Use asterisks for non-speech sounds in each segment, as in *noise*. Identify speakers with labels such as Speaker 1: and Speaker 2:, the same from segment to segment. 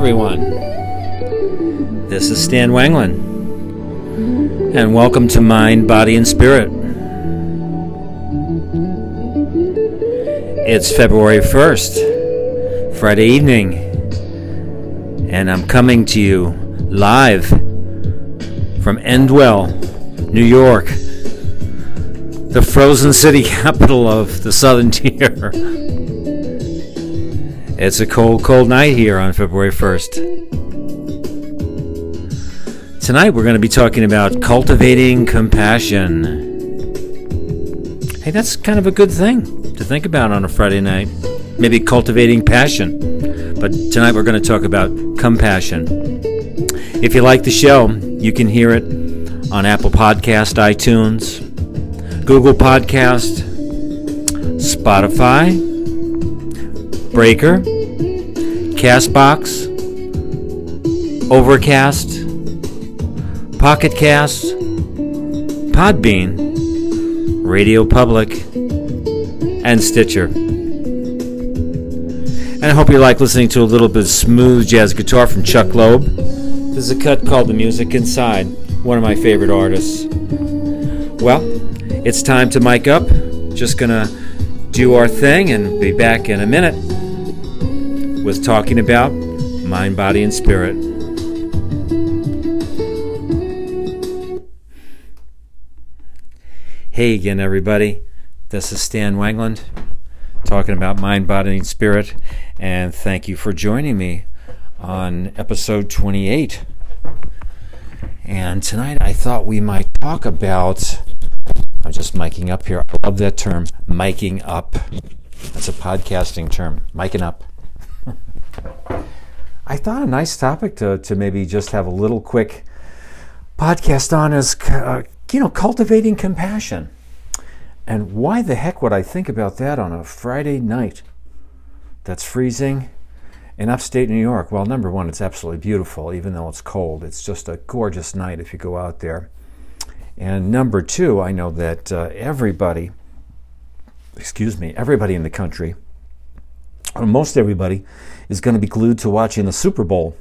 Speaker 1: everyone. This is Stan Wanglund, and welcome to Mind, Body, and Spirit. It's February 1st, Friday evening, and I'm coming to you live from Endwell, New York, the frozen city *laughs* capital of the southern tier. It's a cold, cold night here on February 1st. Tonight we're going to be talking about cultivating compassion. Hey, that's kind of a good thing to think about on a Friday night. Maybe cultivating passion. But tonight we're going to talk about compassion. If you like the show, you can hear it on Apple Podcast, iTunes, Google Podcast, Spotify, Breaker, Castbox, Overcast, Pocket Cast, Podbean, Radio Public, and Stitcher. And I hope you like listening to a little bit of smooth jazz guitar from Chuck Loeb. This is a cut called The Music Inside, one of my favorite artists. Well, it's time to mic up. Just gonna do our thing and be back in a minute with talking about mind, body, and spirit. Hey again, everybody. This is Stan Wangland talking about mind, body, and spirit, and thank you for joining me on episode 28. And tonight I thought we might talk about. I'm just miking up here. I love that term, miking up. That's a podcasting term, miking up. I thought a nice topic to, to maybe just have a little quick podcast on is, uh, you know, cultivating compassion. And why the heck would I think about that on a Friday night that's freezing in upstate New York? Well, number one, it's absolutely beautiful, even though it's cold. It's just a gorgeous night if you go out there. And number two, I know that uh, everybody, excuse me, everybody in the country, most everybody, is going to be glued to watching the Super Bowl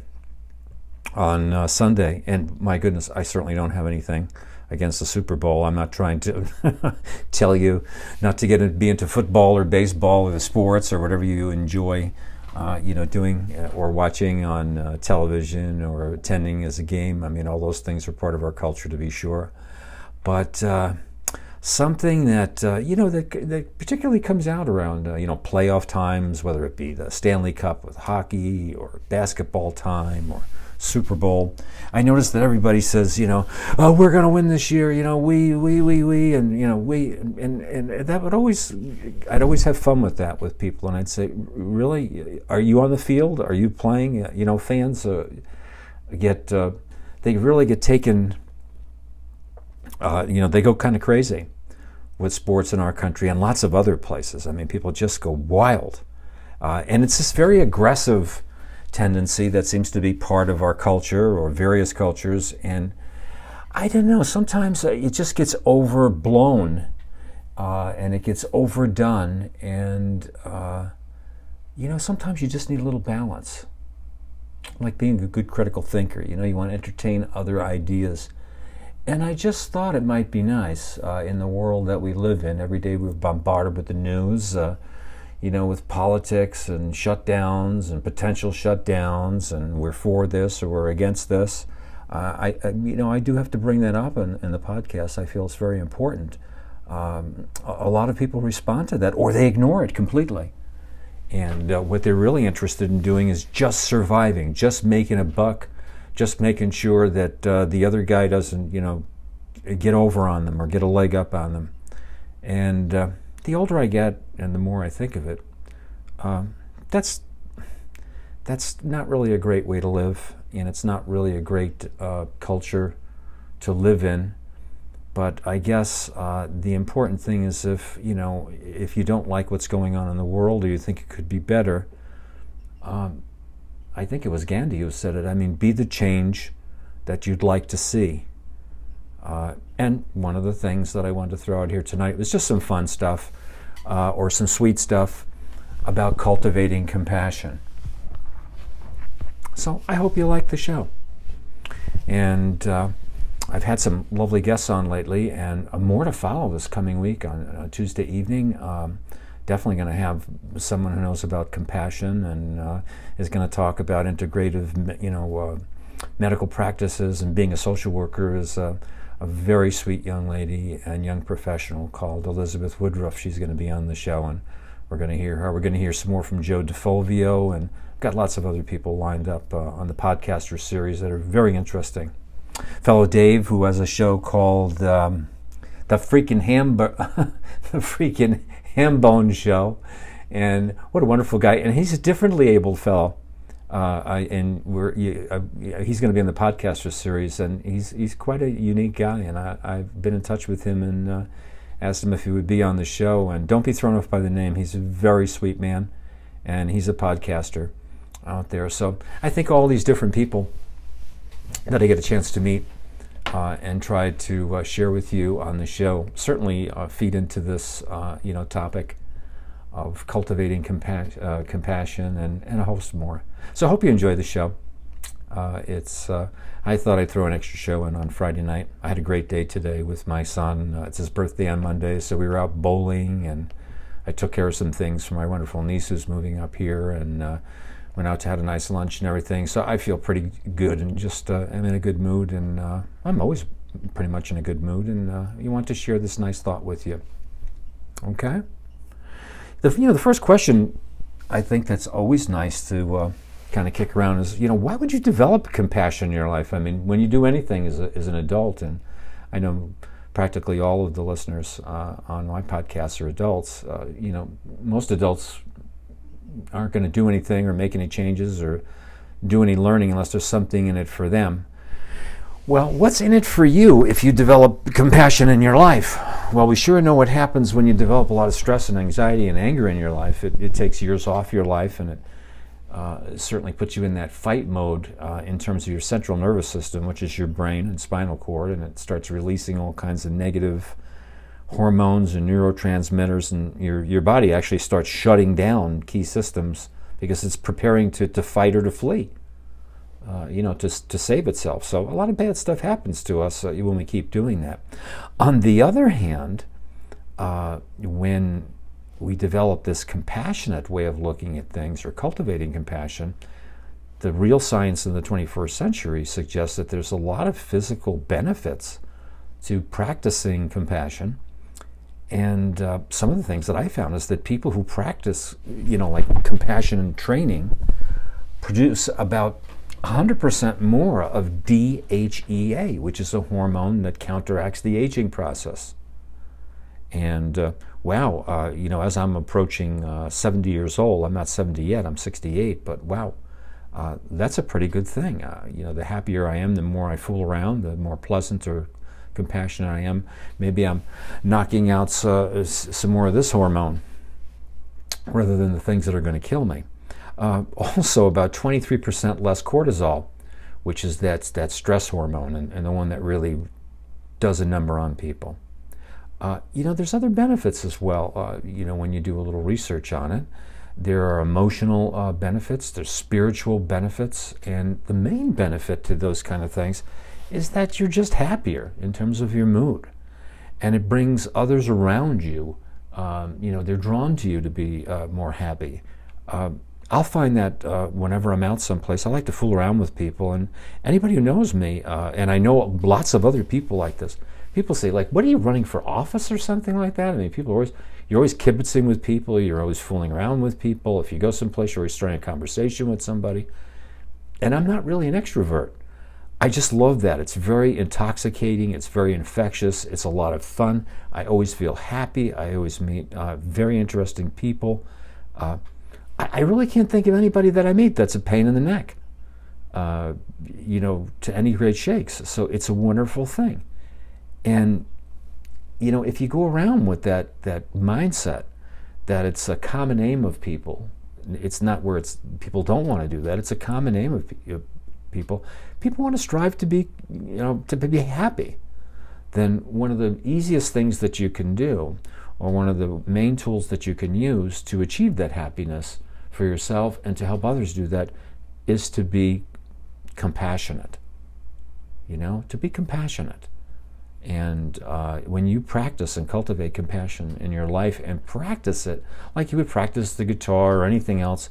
Speaker 1: on uh, Sunday. And my goodness, I certainly don't have anything against the Super Bowl. I'm not trying to *laughs* tell you not to get be into football or baseball or the sports or whatever you enjoy, uh, you know, doing uh, or watching on uh, television or attending as a game. I mean, all those things are part of our culture, to be sure. But uh, something that uh, you know that, that, particularly comes out around uh, you know playoff times, whether it be the Stanley Cup with hockey or basketball time or Super Bowl. I notice that everybody says, you know, oh, we're going to win this year. You know, we, we, we, we, and you know, we, and and that would always, I'd always have fun with that with people, and I'd say, really, are you on the field? Are you playing? You know, fans uh, get uh, they really get taken uh, you know, they go kind of crazy with sports in our country and lots of other places. I mean, people just go wild. Uh, and it's this very aggressive tendency that seems to be part of our culture or various cultures. And I don't know, sometimes uh, it just gets overblown uh, and it gets overdone. And, uh, you know, sometimes you just need a little balance. Like being a good critical thinker, you know, you want to entertain other ideas and I just thought it might be nice uh, in the world that we live in. Every day we're bombarded with the news, uh, you know, with politics and shutdowns and potential shutdowns, and we're for this or we're against this. Uh, I, I, you know, I do have to bring that up in, in the podcast. I feel it's very important. Um, a, a, lot of people respond to that, or they ignore it completely. And uh, what they're really interested in doing is just surviving, just making a buck just making sure that uh, the other guy doesn't, you know, get over on them or get a leg up on them. And uh, the older I get, and the more I think of it, um, that's that's not really a great way to live, and it's not really a great uh, culture to live in. But I guess uh, the important thing is if you know if you don't like what's going on in the world or you think it could be better, um, I think it was Gandhi who said it. I mean, be the change that you'd like to see. Uh, and one of the things that I wanted to throw out here tonight was just some fun stuff uh, or some sweet stuff about cultivating compassion. So I hope you like the show. And uh, I've had some lovely guests on lately, and uh, more to follow this coming week on uh, Tuesday evening. Um, definitely going to have someone who knows about compassion and uh, is going to talk about integrative, you know, uh, medical practices and being a social worker. Is a very sweet young lady and young professional called Elizabeth Woodruff. She's going to be on the show, and we're going to hear her. We're going to hear some more from Joe DeFolvio, and got lots of other people lined up uh, on the podcaster series that are very interesting fellow Dave, who has a show called um, the freaking hamburger, *laughs* the freaking ham bone show, and what a wonderful guy! And he's a differently abled fellow. Uh, I, and we're you, uh, he's going to be in the podcaster series, and he's he's quite a unique guy. And I, have been in touch with him and uh, asked him if he would be on the show. And don't be thrown off by the name; he's a very sweet man, and he's a podcaster out there. So I think all these different people that I get a chance to meet uh, and try to uh, share with you on the show. Certainly uh, feed into this, uh, you know, topic of cultivating compa- uh, compassion and, and a host more. So I hope you enjoy the show. Uh, it's I thought I'd throw an extra show in on Friday night. I had a great day today with my son. it's his birthday on Monday, so we were out bowling and I took care of some things for my wonderful niece who's moving up here and went out to had a nice lunch and everything. So I feel pretty good and just uh, am in a good mood. And uh, I'm always pretty much in a good mood. And uh, you want to share this nice thought with you. Okay. The you know the first question I think that's always nice to uh, kind of kick around is you know why would you develop compassion in your life? I mean when you do anything as, a, as an adult and I know practically all of the listeners uh, on my podcast are adults. Uh, you know, most adults aren't going to do anything or make any changes or do any learning unless there's something in it for them. Well, what's in it for you if you develop compassion in your life? Well, we sure know what happens when you develop a lot of stress and anxiety and anger in your life. It, it takes years off your life and it uh, certainly puts you in that fight mode uh, in terms of your central nervous system, which is your brain and spinal cord, and it starts releasing all kinds of negative hormones and neurotransmitters, and your, your body actually starts shutting down key systems because it's preparing to, to fight or to flee, uh, you know, to, to save itself. So a lot of bad stuff happens to us uh, when we keep doing that. On the other hand, uh, when we develop this compassionate way of looking at things or cultivating compassion, the real science in the 21st century suggests that there's a lot of physical benefits to practicing compassion and uh, some of the things that I found is that people who practice, you know, like compassion and training, produce about 100% more of DHEA, which is a hormone that counteracts the aging process. And uh, wow, uh, you know, as I'm approaching uh, 70 years old, I'm not 70 yet, I'm 68, but wow, uh, that's a pretty good thing. Uh, you know, the happier I am, the more I fool around, the more pleasant or compassionate I am, maybe I'm knocking out uh, some more of this hormone rather than the things that are going to kill me. Uh, also, about 23% less cortisol, which is that, that stress hormone and, and the one that really does a number on people. Uh, you know, there's other benefits as well, uh, you know, when you do a little research on it. There are emotional uh, benefits, there's spiritual benefits, and the main benefit to those kind of things is that you're just happier in terms of your mood. And it brings others around you, um, you know, they're drawn to you to be uh, more happy. Uh, I'll find that uh, whenever I'm out someplace, I like to fool around with people. And anybody who knows me, uh, and I know lots of other people like this, people say, like, what are you running for office or something like that? I mean, people are always, you're always kibitzing with people, you're always fooling around with people. If you go someplace, you're always starting a conversation with somebody. And I'm not really an extrovert. I just love that. It's very intoxicating. It's very infectious. It's a lot of fun. I always feel happy. I always meet uh, very interesting people. Uh, I, I, really can't think of anybody that I meet that's a pain in the neck, uh, you know, to any great shakes. So it's a wonderful thing. And, you know, if you go around with that, that mindset that it's a common aim of people, it's not where it's people don't want to do that. It's a common aim of people people People want to strive to be, you know, to be happy, then one of the easiest things that you can do, or one of the main tools that you can use to achieve that happiness for yourself and to help others do that, is to be compassionate. You know, to be compassionate. And uh, when you practice and cultivate compassion in your life and practice it like you would practice the guitar or anything else,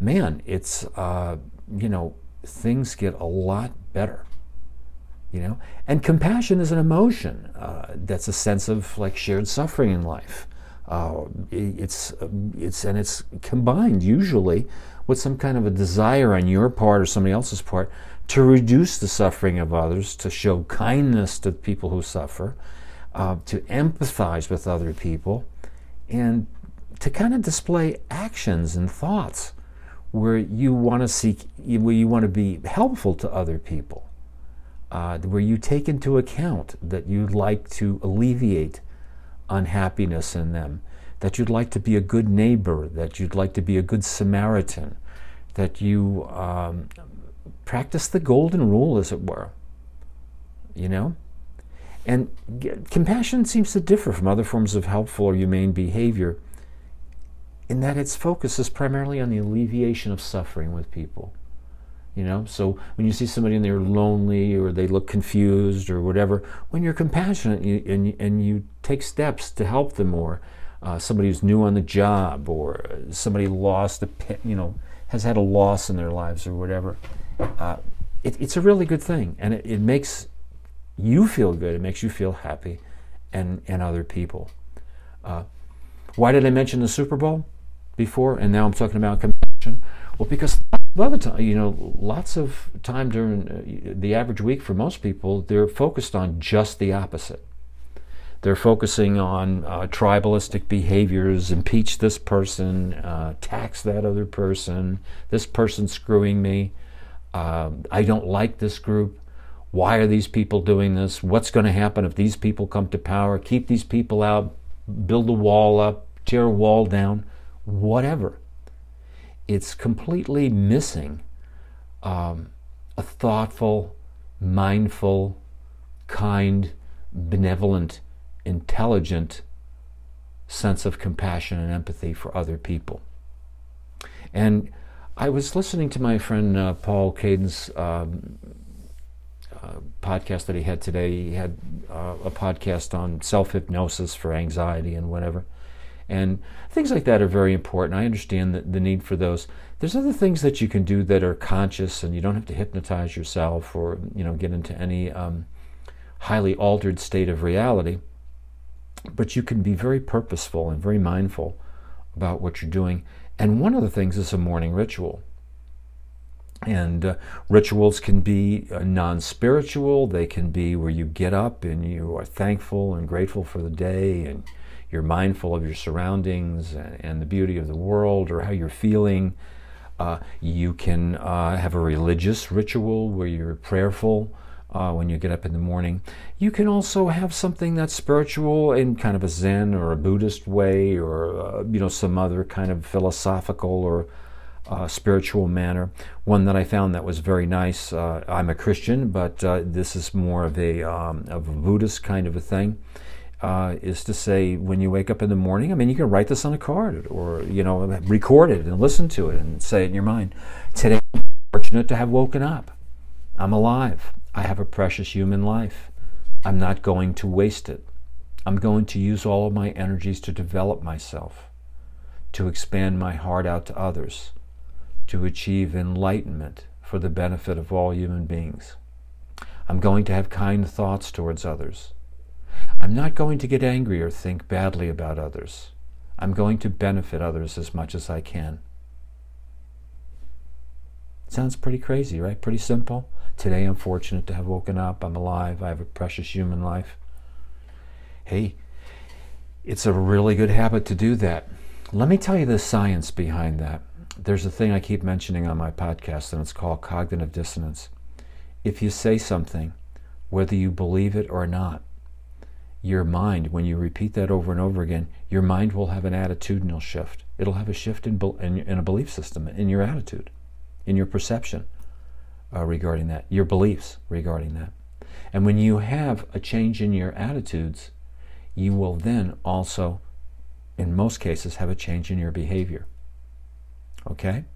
Speaker 1: man, it's, uh, you know, things get a lot better. You know, and compassion is an emotion. Uh, that's a sense of like shared suffering in life. Uh, it's it's and it's combined usually with some kind of a desire on your part or somebody else's part to reduce the suffering of others, to show kindness to people who suffer, uh, to empathize with other people, and to kind of display actions and thoughts where you want to seek, where you want to be helpful to other people, uh, where you take into account that you'd like to alleviate unhappiness in them, that you'd like to be a good neighbor, that you'd like to be a good Samaritan, that you um, practice the golden rule, as it were. You know? And compassion seems to differ from other forms of helpful or humane behavior in that its focus is primarily on the alleviation of suffering with people. You know, so when you see somebody and they're lonely or they look confused or whatever, when you're compassionate and you, and, and you take steps to help them, or uh, somebody who's new on the job, or somebody lost a, you know, has had a loss in their lives or whatever, uh, it, it's a really good thing, and it, it, makes you feel good. It makes you feel happy, and and other people. Uh, why did I mention the Super Bowl before, and now I'm talking about compassion? Well, because other time, you know, lots of time during uh, the average week for most people, they're focused on just the opposite. They're focusing on uh, tribalistic behaviors, impeach this person, uh, tax that other person, this person screwing me, uh, I don't like this group. Why are these people doing this? What's going to happen if these people come to power? Keep these people out, build a wall up, tear a wall down, whatever. It's completely missing um, a thoughtful, mindful, kind, benevolent intelligent sense of compassion and empathy for other people. And I was listening to my friend uh, Paul Caden's um, uh, podcast that he had today. He had uh, a podcast on self hypnosis for anxiety and whatever. And things like that are very important. I understand the, the need for those. There's other things that you can do that are conscious, and you don't have to hypnotize yourself or you know get into any um, highly altered state of reality but you can be very purposeful and very mindful about what you're doing. And one of the things is a morning ritual. And uh, rituals can be uh, non spiritual, they can be where you get up and you are thankful and grateful for the day and you're mindful of your surroundings and, the beauty of the world or how you're feeling. Uh, you can uh, have a religious ritual where you're prayerful uh, when you get up in the morning. You can also have something that's spiritual in kind of a Zen or a Buddhist way, or uh, you know some other kind of philosophical or uh, spiritual manner. One that I found that was very nice. Uh, I'm a Christian, but this is more of a um, of a Buddhist kind of a thing. Uh, is to say when you wake up in the morning. I mean, you can write this on a card or you know record it and listen to it and say it in your mind. Today, I'm fortunate to have woken up. I'm alive. I have a precious human life. I'm not going to waste it. I'm going to use all of my energies to develop myself, to expand my heart out to others, to achieve enlightenment for the benefit of all human beings. I'm going to have kind thoughts towards others. I'm not going to get angry or think badly about others. I'm going to benefit others as much as I can. Sounds pretty crazy, right? Pretty simple. Today I'm fortunate to have woken up. I'm alive. I have a precious human life. Hey, it's a really good habit to do that. Let me tell you the science behind that. There's a thing I keep mentioning on my podcast, and it's called cognitive dissonance. If you say something, whether you believe it or not, your mind, when you repeat that over and over again, your mind will have an attitudinal shift. It'll have a shift in, in, in a belief system, in your attitude in your perception uh, regarding that, your beliefs regarding that. And when you have a change in your attitudes, you will then also, in most cases, have a change in your behavior. Okay?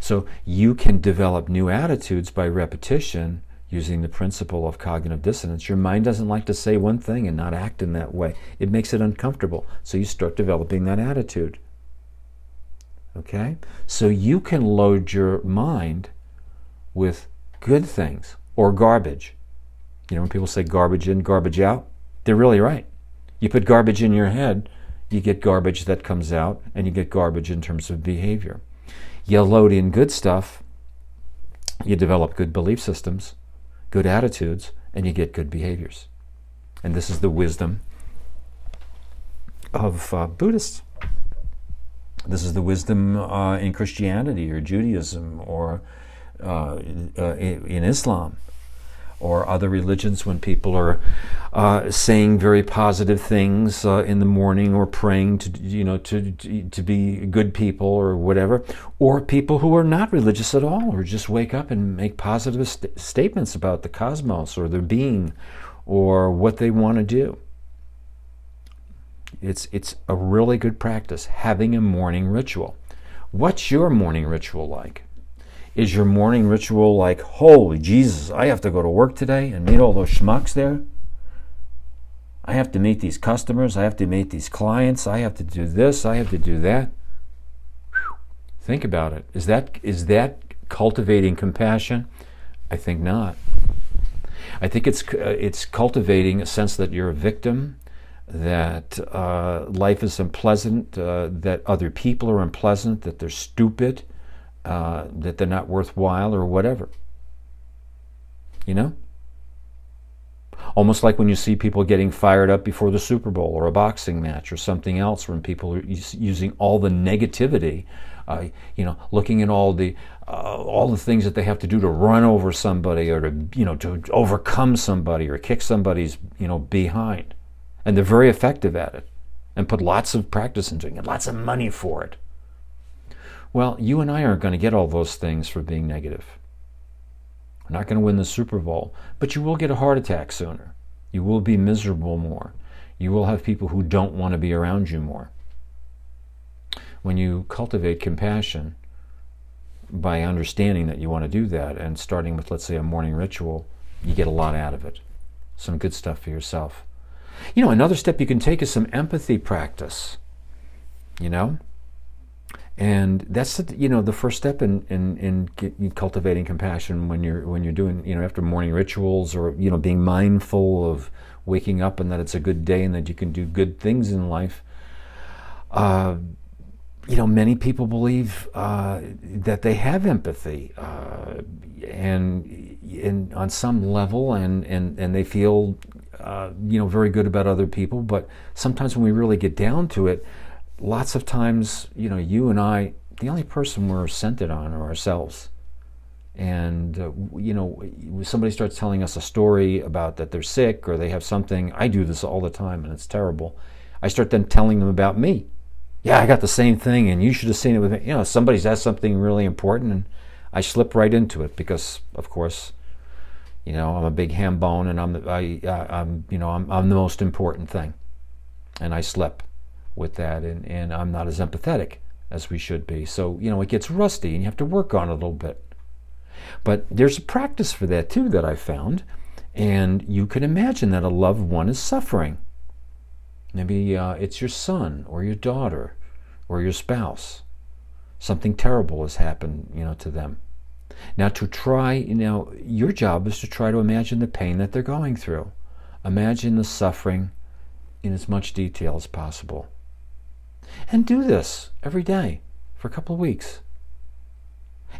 Speaker 1: So you can develop new attitudes by repetition using the principle of cognitive dissonance. Your mind doesn't like to say one thing and not act in that way. It makes it uncomfortable. So you start developing that attitude. Okay? So you can load your mind with good things or garbage. You know, when people say garbage in, garbage out, they're really right. You put garbage in your head, you get garbage that comes out, and you get garbage in terms of behavior. You load in good stuff, you develop good belief systems, good attitudes, and you get good behaviors. And this is the wisdom of uh, Buddhists. This is the wisdom uh, in Christianity or Judaism or uh, uh in Islam or other religions when people are uh, saying very positive things uh, in the morning or praying to you know to to be good people or whatever or people who are not religious at all or just wake up and make positive st- statements about the cosmos or their being or what they want to do. It's it's a really good practice having a morning ritual. What's your morning ritual like is your morning ritual like, holy Jesus, I have to go to work today and meet all those schmucks there? I have to meet these customers. I have to meet these clients. I have to do this. I have to do that. Think about it. Is that is that cultivating compassion? I think not. I think it's uh, it's cultivating a sense that you're a victim, that uh, life is unpleasant, uh, that other people are unpleasant, that they're stupid, uh, that they're not worthwhile or whatever. You know? Almost like when you see people getting fired up before the Super Bowl or a boxing match or something else, when people are using all the negativity, uh, you know, looking at all the uh, all the things that they have to do to run over somebody or to you know to overcome somebody or kick somebody's you know behind, and they're very effective at it, and put lots of practice into it, and lots of money for it. Well, you and I aren't going to get all those things for being negative. We're not going to win the Super Bowl, but you will get a heart attack sooner. You will be miserable more. You will have people who don't want to be around you more. When you cultivate compassion by understanding that you want to do that and starting with, let's say, a morning ritual, you get a lot out of it. Some good stuff for yourself. You know, another step you can take is some empathy practice. You know? And that's the, you know the first step in, in, in cultivating compassion when you're when you're doing you know after morning rituals or you know being mindful of waking up and that it's a good day and that you can do good things in life. Uh, you know, many people believe uh, that they have empathy, uh, and, and on some level, and and and they feel, uh, you know, very good about other people. But sometimes when we really get down to it, lots of times, you know, you and I, the only person we're centered on are ourselves. And, uh, you know, somebody starts telling us a story about that they're sick or they have something. I do this all the time and it's terrible. I start then telling them about me. Yeah, I got the same thing and you should have seen it with me. You know, somebody says something really important and I slip right into it because, of course, you know, I'm a big ham bone and I'm, I, I'm, you know, I'm, I'm the most important thing. And I slip with that, and, and I'm not as empathetic as we should be. So, you know, it gets rusty and you have to work on it a little bit. But there's a practice for that too that I found, and you can imagine that a loved one is suffering. Maybe uh, it's your son or your daughter or your spouse. Something terrible has happened, you know, to them. Now, to try, you know, your job is to try to imagine the pain that they're going through. Imagine the suffering in as much detail as possible. And do this every day for a couple of weeks.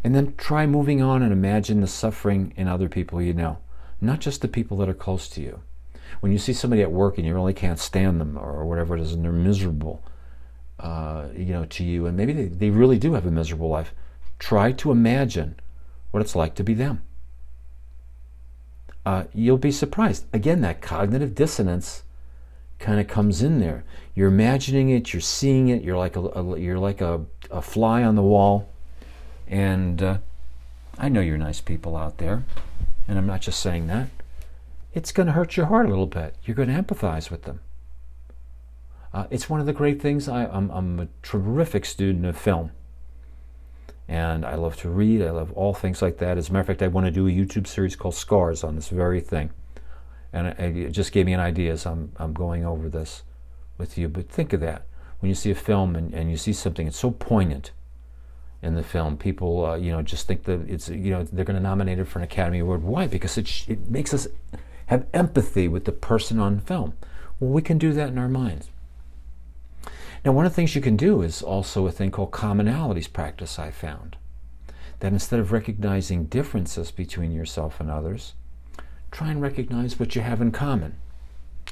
Speaker 1: And then try moving on and imagine the suffering in other people you know, not just the people that are close to you. When you see somebody at work and you really can't stand them or whatever it is, and they're miserable, uh, you know, to you, and maybe they, they really do have a miserable life, try to imagine what it's like to be them. Uh, you'll be surprised. Again, that cognitive dissonance kind of comes in there. You're imagining it, you're seeing it, you're like a, a you're like a, a fly on the wall. And uh, I know you're nice people out there, and I'm not just saying that. It's going to hurt your heart a little bit. You're going to empathize with them. Uh, it's one of the great things. I, I'm, I'm a terrific student of film. And I love to read. I love all things like that. As a matter of fact, I want to do a YouTube series called Scars on this very thing. And it just gave me an idea as I'm, I'm going over this with you. But think of that. When you see a film and, and you see something, it's so poignant in the film. People, uh, you know, just think that it's, you know, they're going to nominate it for an Academy Award. Why? Because it, it makes us have empathy with the person on film. Well, we can do that in our minds. Now, one of the things you can do is also a thing called commonalities practice, I found. That instead of recognizing differences between yourself and others, try and recognize what you have in common.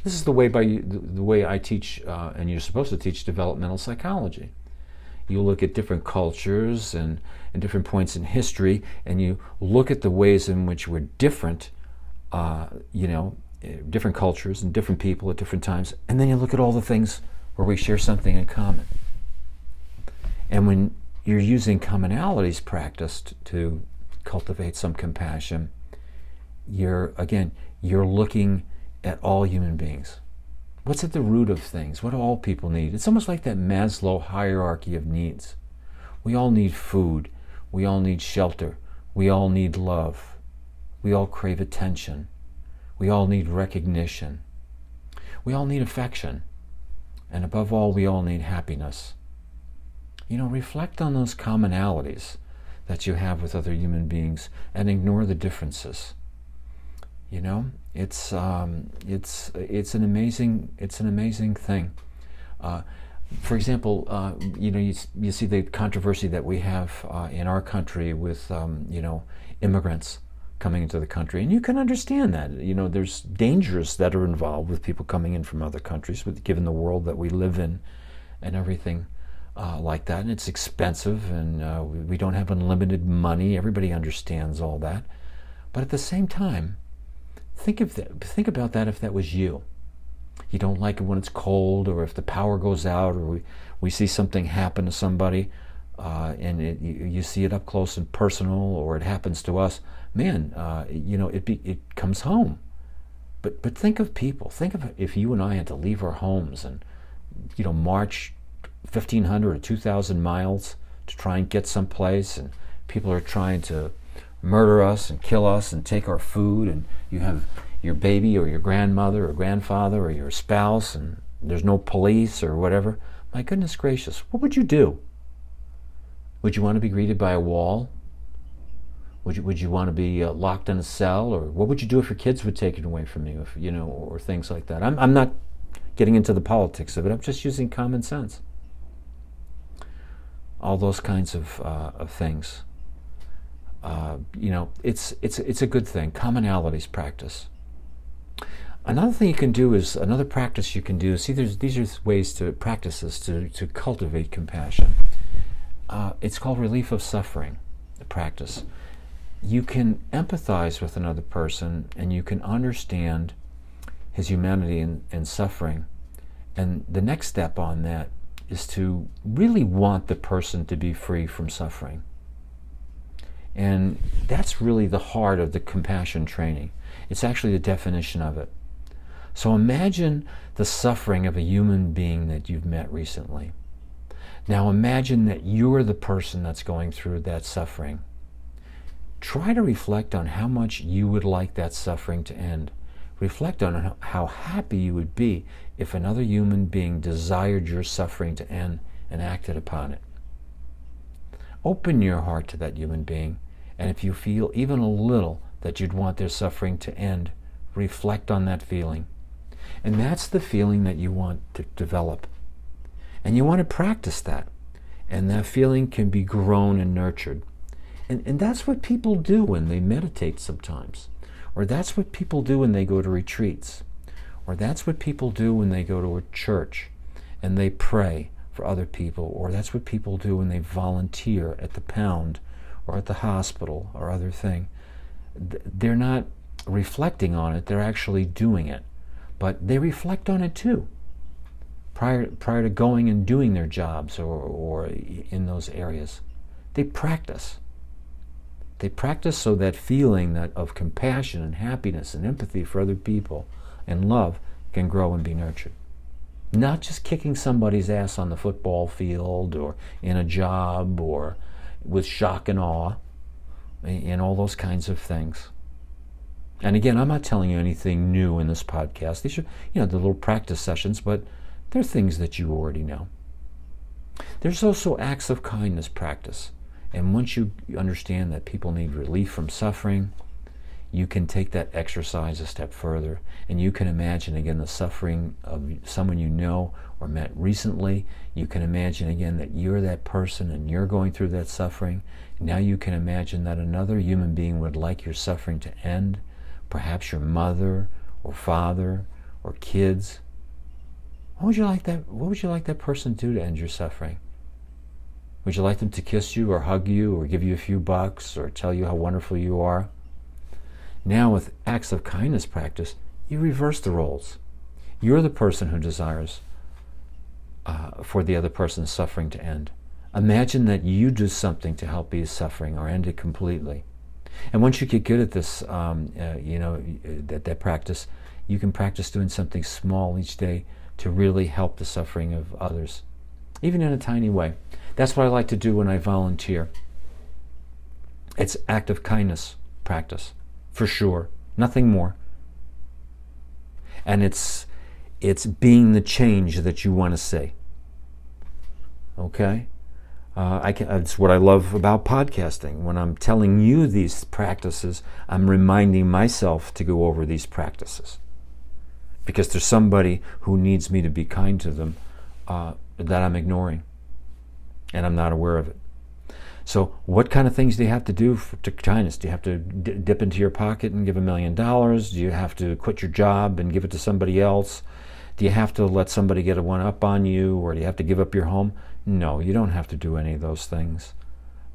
Speaker 1: This is the way by the way I teach, uh, and you're supposed to teach developmental psychology you look at different cultures and, and different points in history, and you look at the ways in which we're different, uh, you know, eh, different cultures and different people at different times, and then you look at all the things where we share something in common. And when you're using commonalities practiced to cultivate some compassion, you're, again, you're looking at all human beings What's at the root of things? What do all people need? It's almost like that Maslow hierarchy of needs. We all need food. We all need shelter. We all need love. We all crave attention. We all need recognition. We all need affection. And above all, we all need happiness. You know, reflect on those commonalities that you have with other human beings and ignore the differences. You know, it's um, it's it's an amazing it's an amazing thing. Uh, for example, uh, you know, you, you see the controversy that we have uh, in our country with um, you know immigrants coming into the country, and you can understand that. You know, there's dangers that are involved with people coming in from other countries, with given the world that we live in, and everything. Uh, like that, and it's expensive, and uh, we, we don't have unlimited money. Everybody understands all that, but at the same time, Think of that. Think about that if that was you. You don't like it when it's cold, or if the power goes out, or we, we see something happen to somebody, uh, and it, you, you, see it up close and personal, or it happens to us. Man, uh, you know, it be, it comes home. But but think of people. Think of if you and I had to leave our homes and you know march 1,500 or 2,000 miles to try and get someplace, and people are trying to murder us and kill us and take our food, and you have your baby or your grandmother or grandfather or your spouse, and there's no police or whatever, my goodness gracious, what would you do? Would you want to be greeted by a wall? Would you, would you want to be uh, locked in a cell? Or what would you do if your kids were taken away from you, if, you know, or things like that? I'm, I'm not getting into the politics of it, I'm just using common sense. All those kinds of, uh, of things uh, you know, it's, it's, it's a good thing. Commonalities practice. Another thing you can do is another practice you can do. See, there's, these are ways to practices to, to cultivate compassion. Uh, it's called relief of suffering, the practice. You can empathize with another person and you can understand his humanity and, and suffering. And the next step on that is to really want the person to be free from suffering. And that's really the heart of the compassion training. It's actually the definition of it. So imagine the suffering of a human being that you've met recently. Now imagine that you're the person that's going through that suffering. Try to reflect on how much you would like that suffering to end. Reflect on how happy you would be if another human being desired your suffering to end and acted upon it. Open your heart to that human being and if you feel even a little that you'd want their suffering to end, reflect on that feeling. And that's the feeling that you want to develop. And you want to practice that. And that feeling can be grown and nurtured. And, and that's what people do when they meditate sometimes. Or that's what people do when they go to retreats. Or that's what people do when they go to a church and they pray for other people. Or that's what people do when they volunteer at the pound or at the hospital or other thing, they're not reflecting on it, they're actually doing it. But they reflect on it too. Prior, prior to going and doing their jobs or, or in those areas, they practice. They practice so that feeling that of compassion and happiness and empathy for other people and love can grow and be nurtured. Not just kicking somebody's ass on the football field or in a job or with shock and awe and all those kinds of things. And again, I'm not telling you anything new in this podcast. These are, you know, the little practice sessions, but they're things that you already know. There's also acts of kindness practice. And once you understand that people need relief from suffering, you can take that exercise a step further and you can imagine again the suffering of someone you know or met recently. You can imagine again that you're that person and you're going through that suffering. Now you can imagine that another human being would like your suffering to end, perhaps your mother or father or kids. What would you like that what would you like that person to do to end your suffering? Would you like them to kiss you or hug you or give you a few bucks or tell you how wonderful you are? Now, with acts of kindness practice, you reverse the roles. You're the person who desires uh, for the other person's suffering to end. Imagine that you do something to help ease suffering or end it completely. And once you get good at this, um, uh, you know, that, that practice, you can practice doing something small each day to really help the suffering of others, even in a tiny way. That's what I like to do when I volunteer. It's act of kindness practice, for sure. Nothing more. And it's it's being the change that you want to see. Okay? Uh, can, it's what I love about podcasting. When I'm telling you these practices, I'm reminding myself to go over these practices. Because there's somebody who needs me to be kind to them uh, that I'm ignoring and I'm not aware of it. So, what kind of things do you have to do for, to kindness? Do you have to d- dip into your pocket and give a million dollars? Do you have to quit your job and give it to somebody else? Do you have to let somebody get a one up on you, or do you have to give up your home? No, you don't have to do any of those things.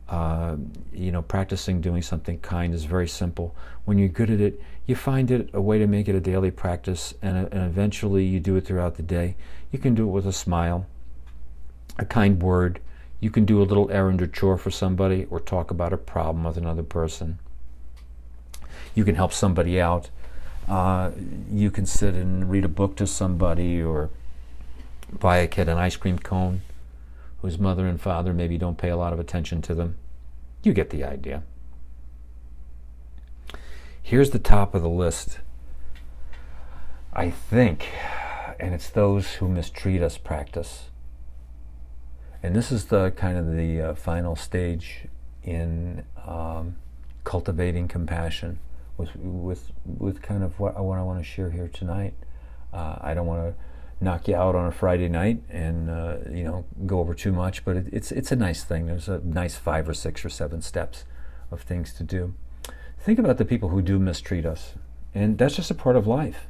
Speaker 1: Uh, you know, practicing doing something kind is very simple. When you're good at it, you find it a way to make it a daily practice, and, and eventually you do it throughout the day. You can do it with a smile, a kind word, you can do a little errand or chore for somebody or talk about a problem with another person. You can help somebody out. Uh, you can sit and read a book to somebody or buy a kid an ice cream cone whose mother and father maybe don't pay a lot of attention to them. You get the idea. Here's the top of the list. I think, and it's those who mistreat us practice. And this is the kind of the uh, final stage in um, cultivating compassion with, with, with kind of what, what I want to share here tonight. Uh, I don't want to knock you out on a Friday night and uh, you know go over too much, but it, it's it's a nice thing. There's a nice five or six or seven steps of things to do. Think about the people who do mistreat us, and that's just a part of life.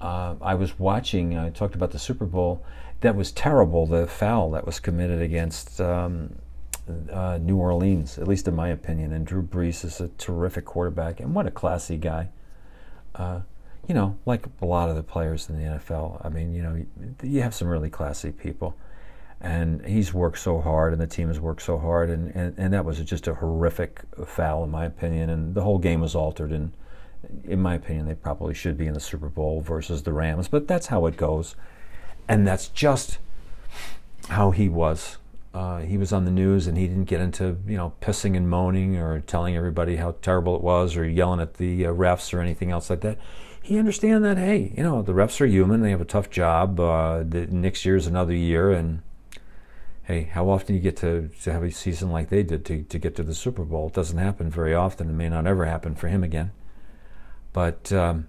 Speaker 1: Uh, I was watching. I talked about the Super Bowl, that was terrible, the foul that was committed against um, uh, New Orleans, at least in my opinion. And Drew Brees is a terrific quarterback, and what a classy guy. Uh, you know, like a lot of the players in the NFL. I mean, you know, you have some really classy people. And he's worked so hard, and the team has worked so hard, and, and, and that was just a horrific foul, in my opinion. And the whole game was altered, and in my opinion, they probably should be in the Super Bowl versus the Rams, but that's how it goes. And that's just how he was. Uh, he was on the news and he didn't get into, you know, pissing and moaning or telling everybody how terrible it was or yelling at the uh, refs or anything else like that. He understand that, hey, you know, the refs are human. They have a tough job. Uh, the, next year is another year. And hey, how often do you get to, to have a season like they did to, to get to the Super Bowl? It doesn't happen very often. It may not ever happen for him again. But um,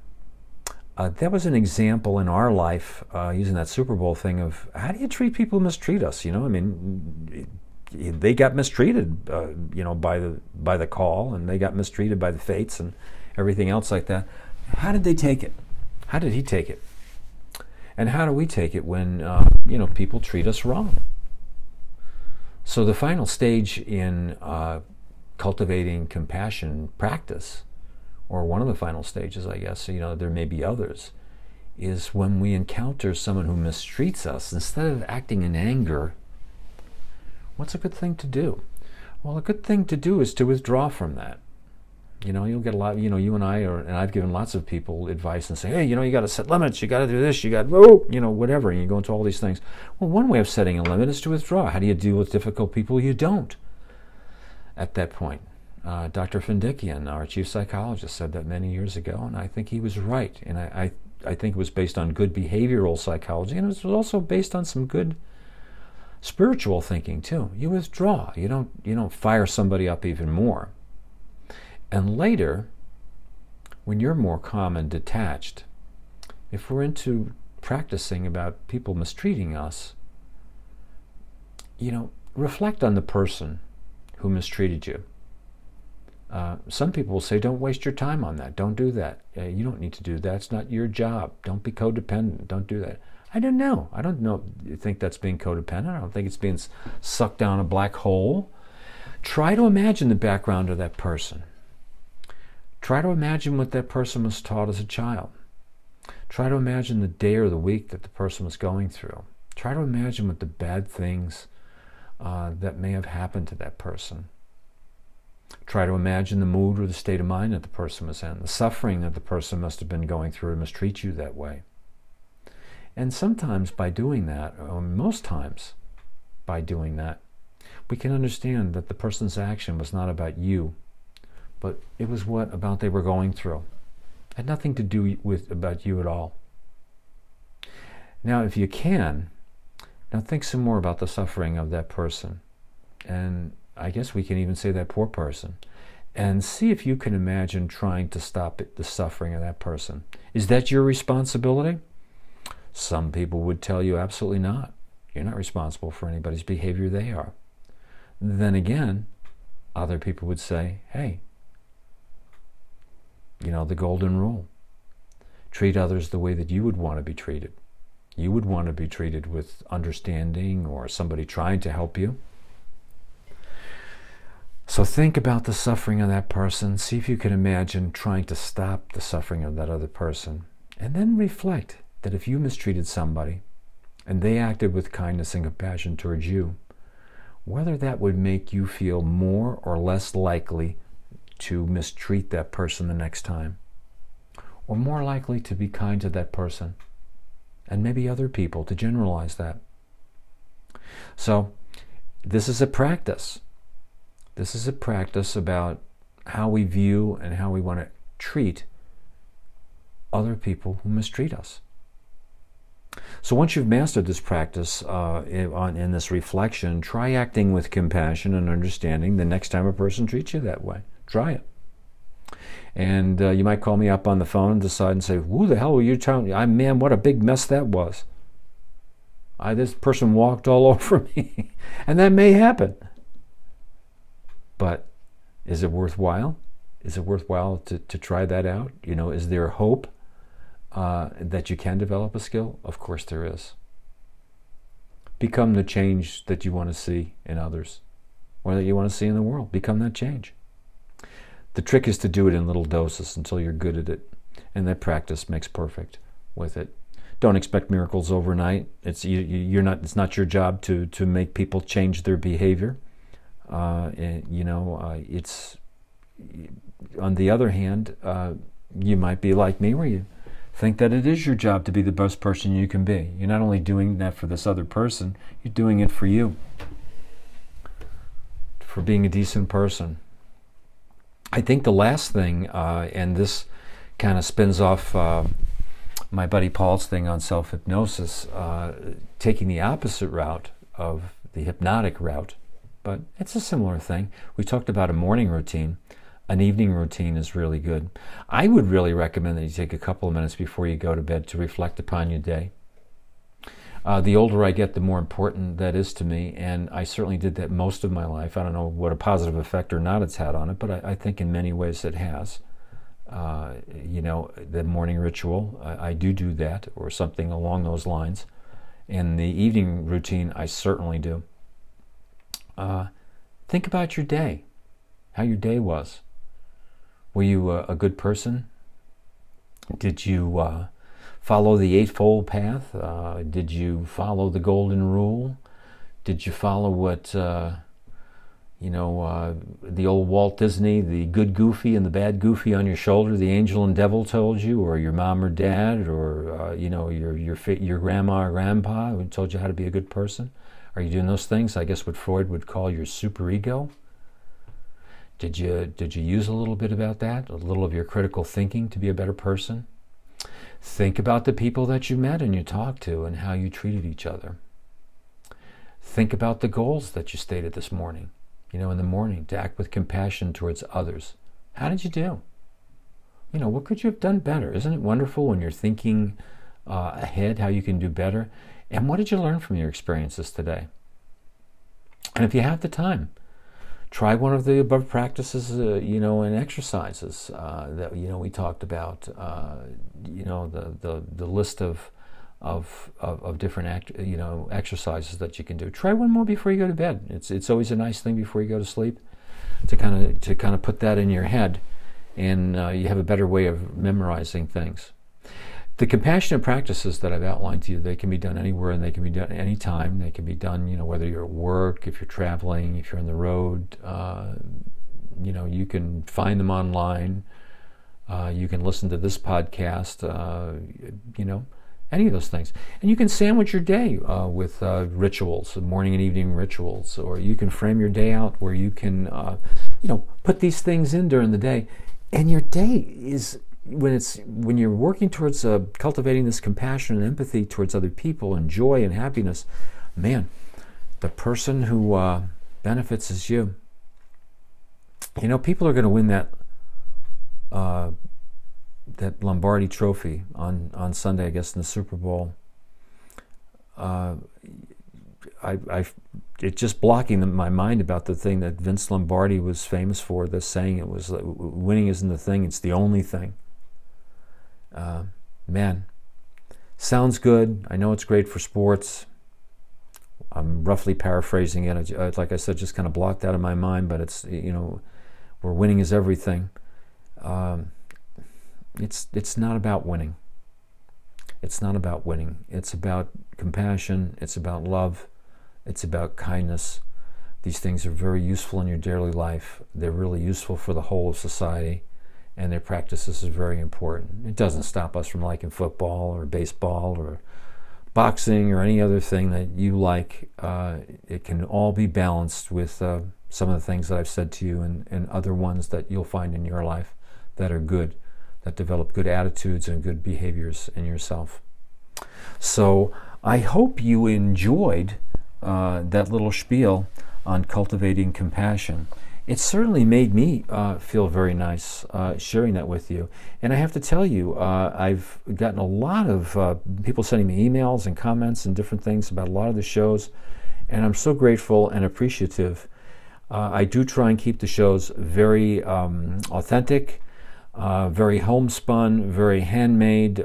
Speaker 1: uh, that was an example in our life uh, using that Super Bowl thing of how do you treat people who mistreat us? You know, I mean, they got mistreated, uh, you know, by the by the call, and they got mistreated by the fates and everything else like that. How did they take it? How did he take it? And how do we take it when uh, you know people treat us wrong? So the final stage in uh, cultivating compassion practice or one of the final stages, I guess, so you know, there may be others, is when we encounter someone who mistreats us, instead of acting in anger, what's a good thing to do? Well, a good thing to do is to withdraw from that. You know, you'll get a lot, you know, you and I, are, and I've given lots of people advice and say, hey, you know, you got to set limits, you got to do this, you got, oh, you know, whatever, and you go into all these things. Well, one way of setting a limit is to withdraw. How do you deal with difficult people? You don't. at that point. Uh, Dr. Fendikian, our chief psychologist, said that many years ago, and I think he was right. And I, I, I think it was based on good behavioral psychology, and it was also based on some good spiritual thinking too. You withdraw. You don't you don't fire somebody up even more. And later, when you're more calm and detached, if we're into practicing about people mistreating us, you know, reflect on the person who mistreated you. Uh, some people will say, don't waste your time on that. Don't do that. Uh, you don't need to do that. It's not your job. Don't be codependent. Don't do that. I don't know. I don't know. You think that's being codependent? I don't think it's being sucked down a black hole. Try to imagine the background of that person. Try to imagine what that person was taught as a child. Try to imagine the day or the week that the person was going through. Try to imagine what the bad things uh, that may have happened to that person. Try to imagine the mood or the state of mind that the person was in, the suffering that the person must have been going through and mistreat you that way. And sometimes by doing that, or most times by doing that, we can understand that the person's action was not about you, but it was what about they were going through. It had nothing to do with about you at all. Now, if you can, now think some more about the suffering of that person. And I guess we can even say that poor person. And see if you can imagine trying to stop it, the suffering of that person. Is that your responsibility? Some people would tell you absolutely not. You're not responsible for anybody's behavior, they are. Then again, other people would say, hey, you know, the golden rule treat others the way that you would want to be treated. You would want to be treated with understanding or somebody trying to help you. So think about the suffering of that person. See if you can imagine trying to stop the suffering of that other person. And then reflect that if you mistreated somebody and they acted with kindness and compassion towards you, whether that would make you feel more or less likely to mistreat that person the next time, or more likely to be kind to that person, and maybe other people, to generalize that. So, this is a practice. This is a practice about how we view and how we want to treat other people who mistreat us. So once you've mastered this practice uh, in, in, this reflection, try acting with compassion and understanding the next time a person treats you that way. Try it. And uh, you might call me up on the phone and decide and say, "Who the hell were you telling I man, what a big mess that was." I, this person walked all *laughs* over me, and that may happen. But is it worthwhile? Is it worthwhile to, to try that out? You know, is there hope? uh, that you can develop a skill? Of course, there is. Become the change that you want to see in others or that you want to see in the world. Become that change. The trick is to do it in little doses until you're good at it, and that practice makes perfect with it. Don't expect miracles overnight. It's you, are not. It's not your job to to make people change their behavior. Uh, and, you know, uh, it's on the other hand, uh, you might be like me, where you Think that it is your job to be the best person you can be. You're not only doing that for this other person, you're doing it for you, for being a decent person. I think the last thing, uh, and this kind of spins off uh, my buddy Paul's thing on self hypnosis, uh, taking the opposite route of the hypnotic route, but it's a similar thing. We talked about a morning routine an evening routine is really good. I would really recommend that you take a couple of minutes before you go to bed to reflect upon your day. Uh, the older I get, the more important that is to me, and I certainly did that most of my life. I don't know what a positive effect or not it's had on it, but I, I think in many ways it has. Uh, you know, the morning ritual, I, I, do do that, or something along those lines. And the evening routine, I certainly do. Uh, think about your day, how your day was. Were you a, a good person? Did you uh, follow the Eightfold Path? Uh, did you follow the Golden Rule? Did you follow what, uh, you know, uh, the old Walt Disney, the good Goofy and the bad Goofy on your shoulder, the angel and devil told you, or your mom or dad, or, uh, you know, your, your, your grandma or grandpa who told you how to be a good person? Are you doing those things? I guess what Freud would call your superego. Did you did you use a little bit about that? A little of your critical thinking to be a better person? Think about the people that you met and you talked to and how you treated each other. Think about the goals that you stated this morning, you know, in the morning, to act with compassion towards others. How did you do? You know, what could you have done better? Isn't it wonderful when you're thinking uh, ahead how you can do better? And what did you learn from your experiences today? And if you have the time, try one of the above practices, uh, you know, and exercises uh, that you know we talked about. Uh, you know, the, the the list of of of, of different act, you know exercises that you can do. Try one more before you go to bed. It's it's always a nice thing before you go to sleep to kind of to kind of put that in your head, and uh, you have a better way of memorizing things. The compassionate practices that I've outlined to you, they can be done anywhere and they can be done anytime. They can be done, you know, whether you're at work, if you're traveling, if you're on the road. Uh, you know, you can find them online. Uh, you can listen to this podcast. Uh, you know, any of those things, and you can sandwich your day uh, with uh, rituals, morning and evening rituals, or you can frame your day out where you can, uh, you know, put these things in during the day, and your day is when it's when you're working towards uh, cultivating this compassion and empathy towards other people and joy and happiness, man, the person who uh, benefits is you. You know, people are going to win that uh, that Lombardi Trophy on on Sunday, I guess, in the Super Bowl. Uh, I, I, it's just blocking my mind about the thing that Vince Lombardi was famous for. The saying it was, "Winning isn't the thing; it's the only thing." Uh, man, sounds good. I know it's great for sports. I'm roughly paraphrasing it. I, like I said, just kind of blocked out of my mind, but it's, you know, where winning is everything. Um, it's, it's not about winning. It's not about winning. It's about compassion. It's about love. It's about kindness. These things are very useful in your daily life. They're really useful for the whole of society and their practices is very important. It doesn't stop us from liking football or baseball or boxing or any other thing that you like. Uh, it can all be balanced with uh, some of the things that I've said to you and, and other ones that you'll find in your life that are good, that develop good attitudes and good behaviors in yourself. So I hope you enjoyed uh, that little spiel on cultivating compassion it certainly made me uh, feel very nice uh, sharing that with you. And I have to tell you, uh, I've gotten a lot of uh, people sending me emails and comments and different things about a lot of the shows, and I'm so grateful and appreciative. Uh, I do try and keep the shows very um, authentic. Uh, very homespun, very handmade,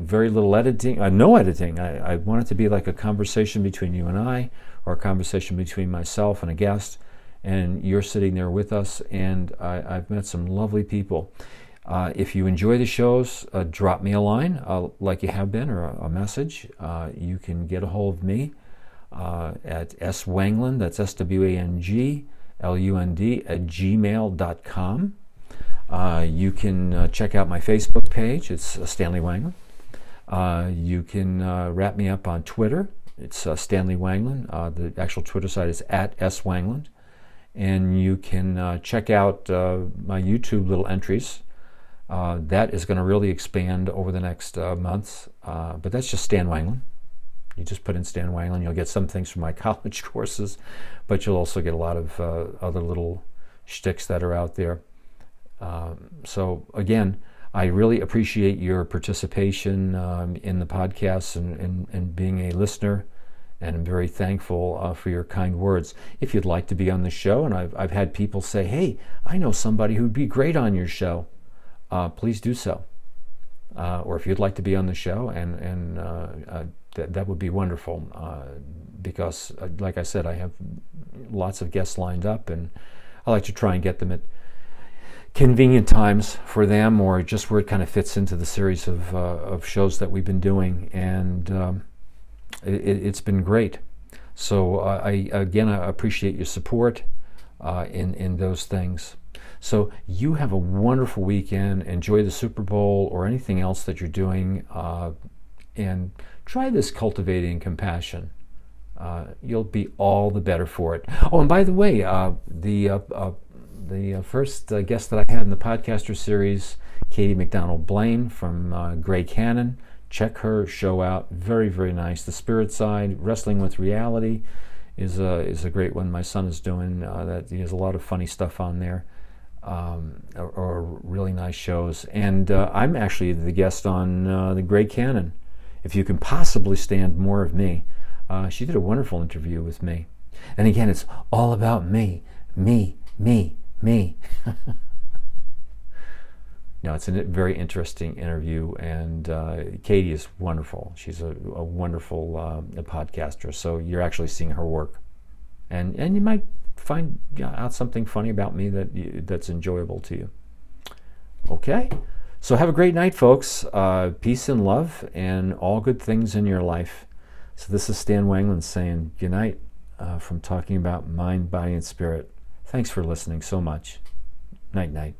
Speaker 1: very little editing, no editing. I, I want it to be like a conversation between you and I, or a conversation between myself and a guest and you're sitting there with us, and I, have met some lovely people. Uh, if you enjoy the shows, uh, drop me a line uh, like you have been or a, a message. Uh, you can get a hold of me uh, at swanglund, that's S W A N G L U N D, at gmail.com. Uh, you can check out my Facebook page, it's Stanley Wanglund. you can wrap me up on Twitter, it's Stanley Wanglund. the actual Twitter site is at S Wanglund and you can uh, check out uh, my YouTube little entries. Uh, that is going to really expand over the next uh, months, uh, but that's just Stan Wanglund. You just put in Stan Wanglund, you'll get some things from my *laughs* college courses, but you'll also get a lot of uh, other little shticks that are out there. Um, so again, I really appreciate your participation um, in the podcast and, and, and being a listener and I'm very thankful uh, for your kind words. If you'd like to be on the show, and I've, I've had people say, hey, I know somebody who'd be great on your show, uh, please do so. Uh, or if you'd like to be on the show, and, and uh, uh, that, that would be wonderful uh, because, like I said, I have lots of guests lined up, and I like to try and get them at convenient times for them or just where it kind of fits into the series of, of shows that we've been doing. And um, it, has been great. So uh, I again I appreciate your support uh, in in those things. So you have a wonderful weekend. Enjoy the Super Bowl or anything else that you're doing, uh, and try this cultivating compassion. Uh, you'll be all the better for it. Oh, and by the way, uh, the uh, the first guest that I had in the podcaster series, Katie McDonald Blaine from Grey Cannon. Check her show out. Very, very nice. The spirit side, wrestling with reality, is a is a great one. My son is doing uh, that. He has a lot of funny stuff on there, um, or, or, really nice shows. And uh, I'm actually the guest on uh, the Grey Cannon. If you can possibly stand more of me, she did a wonderful interview with me. And again, it's all about me, me, me, me. *laughs* no, it's a very interesting interview, and uh, Katie is wonderful. She's a, a wonderful uh, a podcaster, so you're actually seeing her work, and and you might find out something funny about me that you, that's enjoyable to you. Okay, so have a great night, folks. Uh, peace and love, and all good things in your life. So this is Stan Wanglund saying good night uh, from talking about mind, body, and spirit. Thanks for listening so much. Night, night.